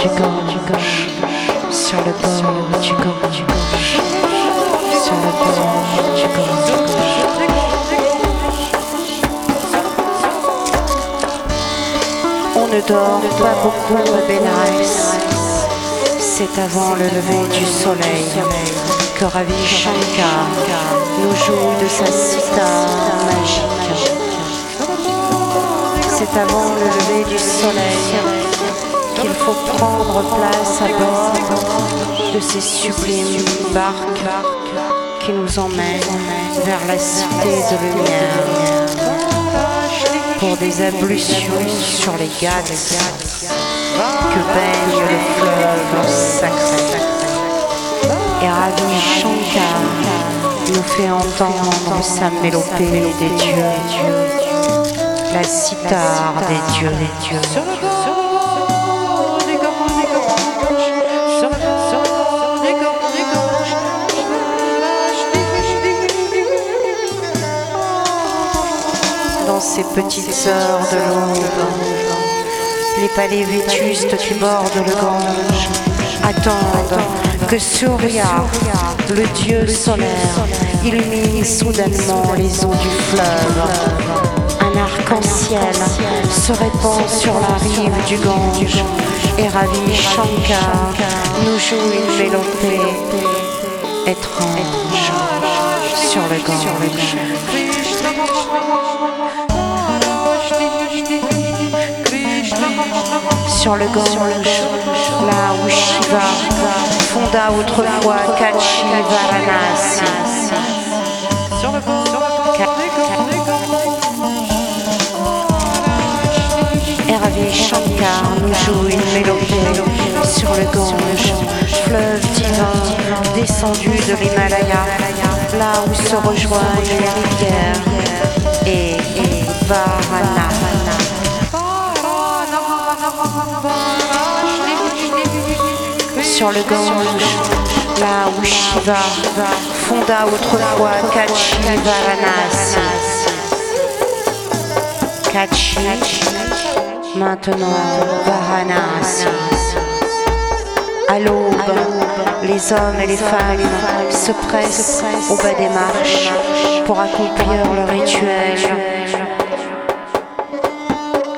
du Gange, sur le bord du Gange, sur le bord du Gange. On ne dort pas beaucoup à Benares. C'est avant le lever du soleil que Ravi Shankar nous joue de sa cita magique. C'est avant le lever du soleil qu'il faut prendre place à bord de ces sublimes barques qui nous emmènent vers la cité de lumière pour des ablutions sur les Ghats que baigne le fleuve sacré. Et Ravi Shankar nous fait entendre sa mélopée des dieux, la cithare des dieux, des dieux. Ces petites sœurs de l'aube, les palais vétustes qui bordent le Gange attendent que Surya, le dieu solaire, illumine soudainement les eaux du fleuve. Un arc-en-ciel se répand sur la rive du Gange et Ravi Shankar nous joue une mélopée étrange sur le Gange. Sur le Gange, là où Shiva fonda autrefois Kachi Varanasi. Et Ravi Shankar nous joue une mélopée sur le Gange, fleuve divin descendu de l'Himalaya, là où se rejoignent les rivières et, et. Sur le Gange, là où Shiva fonda autrefois Kachi Varanasi. Kachi, maintenant Varanasi. À l'aube, les hommes et les femmes se pressent au bas des marches pour accomplir le rituel.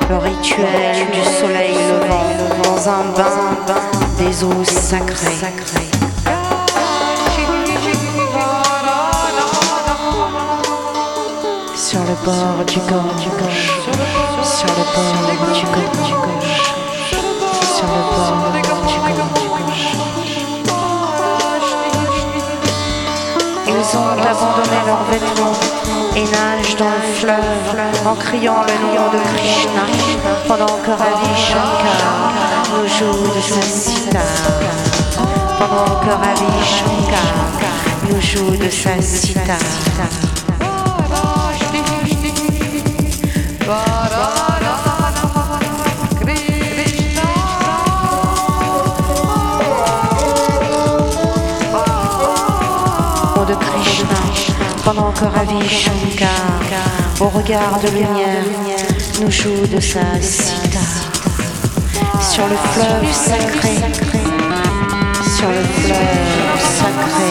Le rituel du soleil levant dans un bain des eaux sacrées. Sur le bord du Gange, sur le bord du Gange, sur le bord du Gange. Ils ont abandonné leurs vêtements et nagent dans le fleuve en criant le nom de Krishna pendant que Ravi Shankar nous joue de sa sitar. Pendant que Ravi Shankar nous joue de sa sitar. de Krishna pendant que Ravi Shankar, au regard de lumière, nous joue de sa cita. Sur le fleuve sacré, sur le fleuve sacré,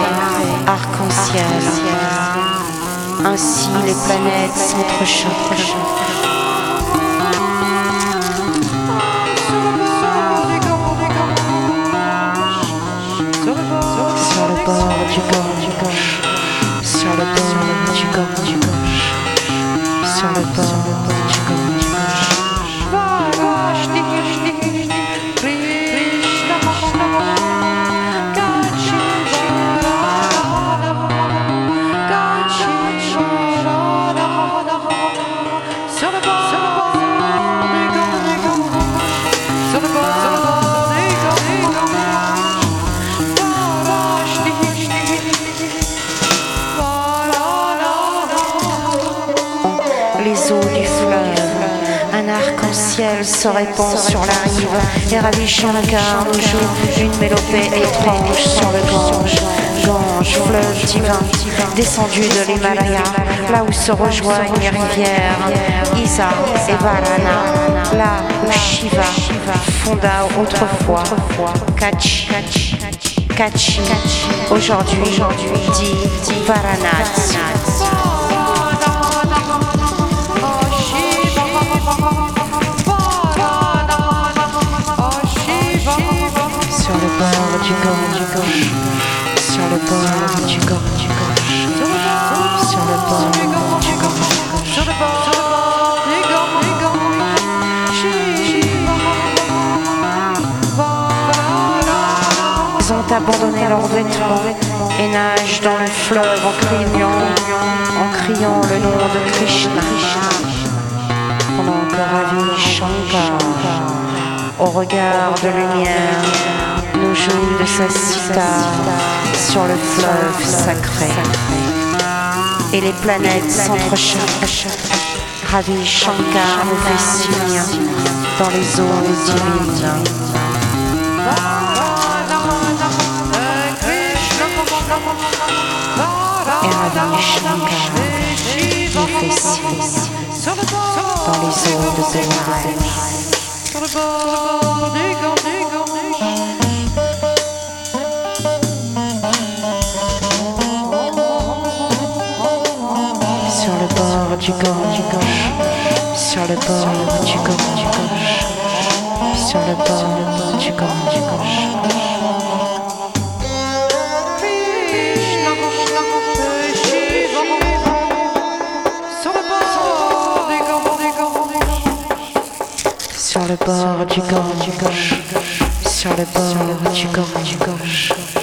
arc-en-ciel. Ainsi les planètes s'entrechoquent. Sur le bord du Gange, sur le bord du Gange, sur le bord du fleuve. Un arc-en-ciel se répand sur la rive et Ravi Shankar nous joue une mélopée étrange sur le Gange. Gange. Fleuve divin, descendu de l'Himalaya, là où se rejoignent les rivières Isa et Varana, là où Shiva fonda autrefois Kachi, Kachi, aujourd'hui dit Varanasi. Abandonné leurs vêtements et nagent dans le fleuve en criant, en criant le nom de Krishna. Pendant que Ravi Shankar, au regard de lumière, nous joue de sa sitar sur le fleuve sacré. Et les planètes s'entrechoquent. Ravi Shankar nous fait signe dans les eaux divines. Ravi Shankar nous fait signe dans les eaux de Benoît. Sur le bord du Gange, Sur le bord du Gange, sur le bord du Gange, sur le bord du Gange. Bord du Gange, sur le bord du Gange.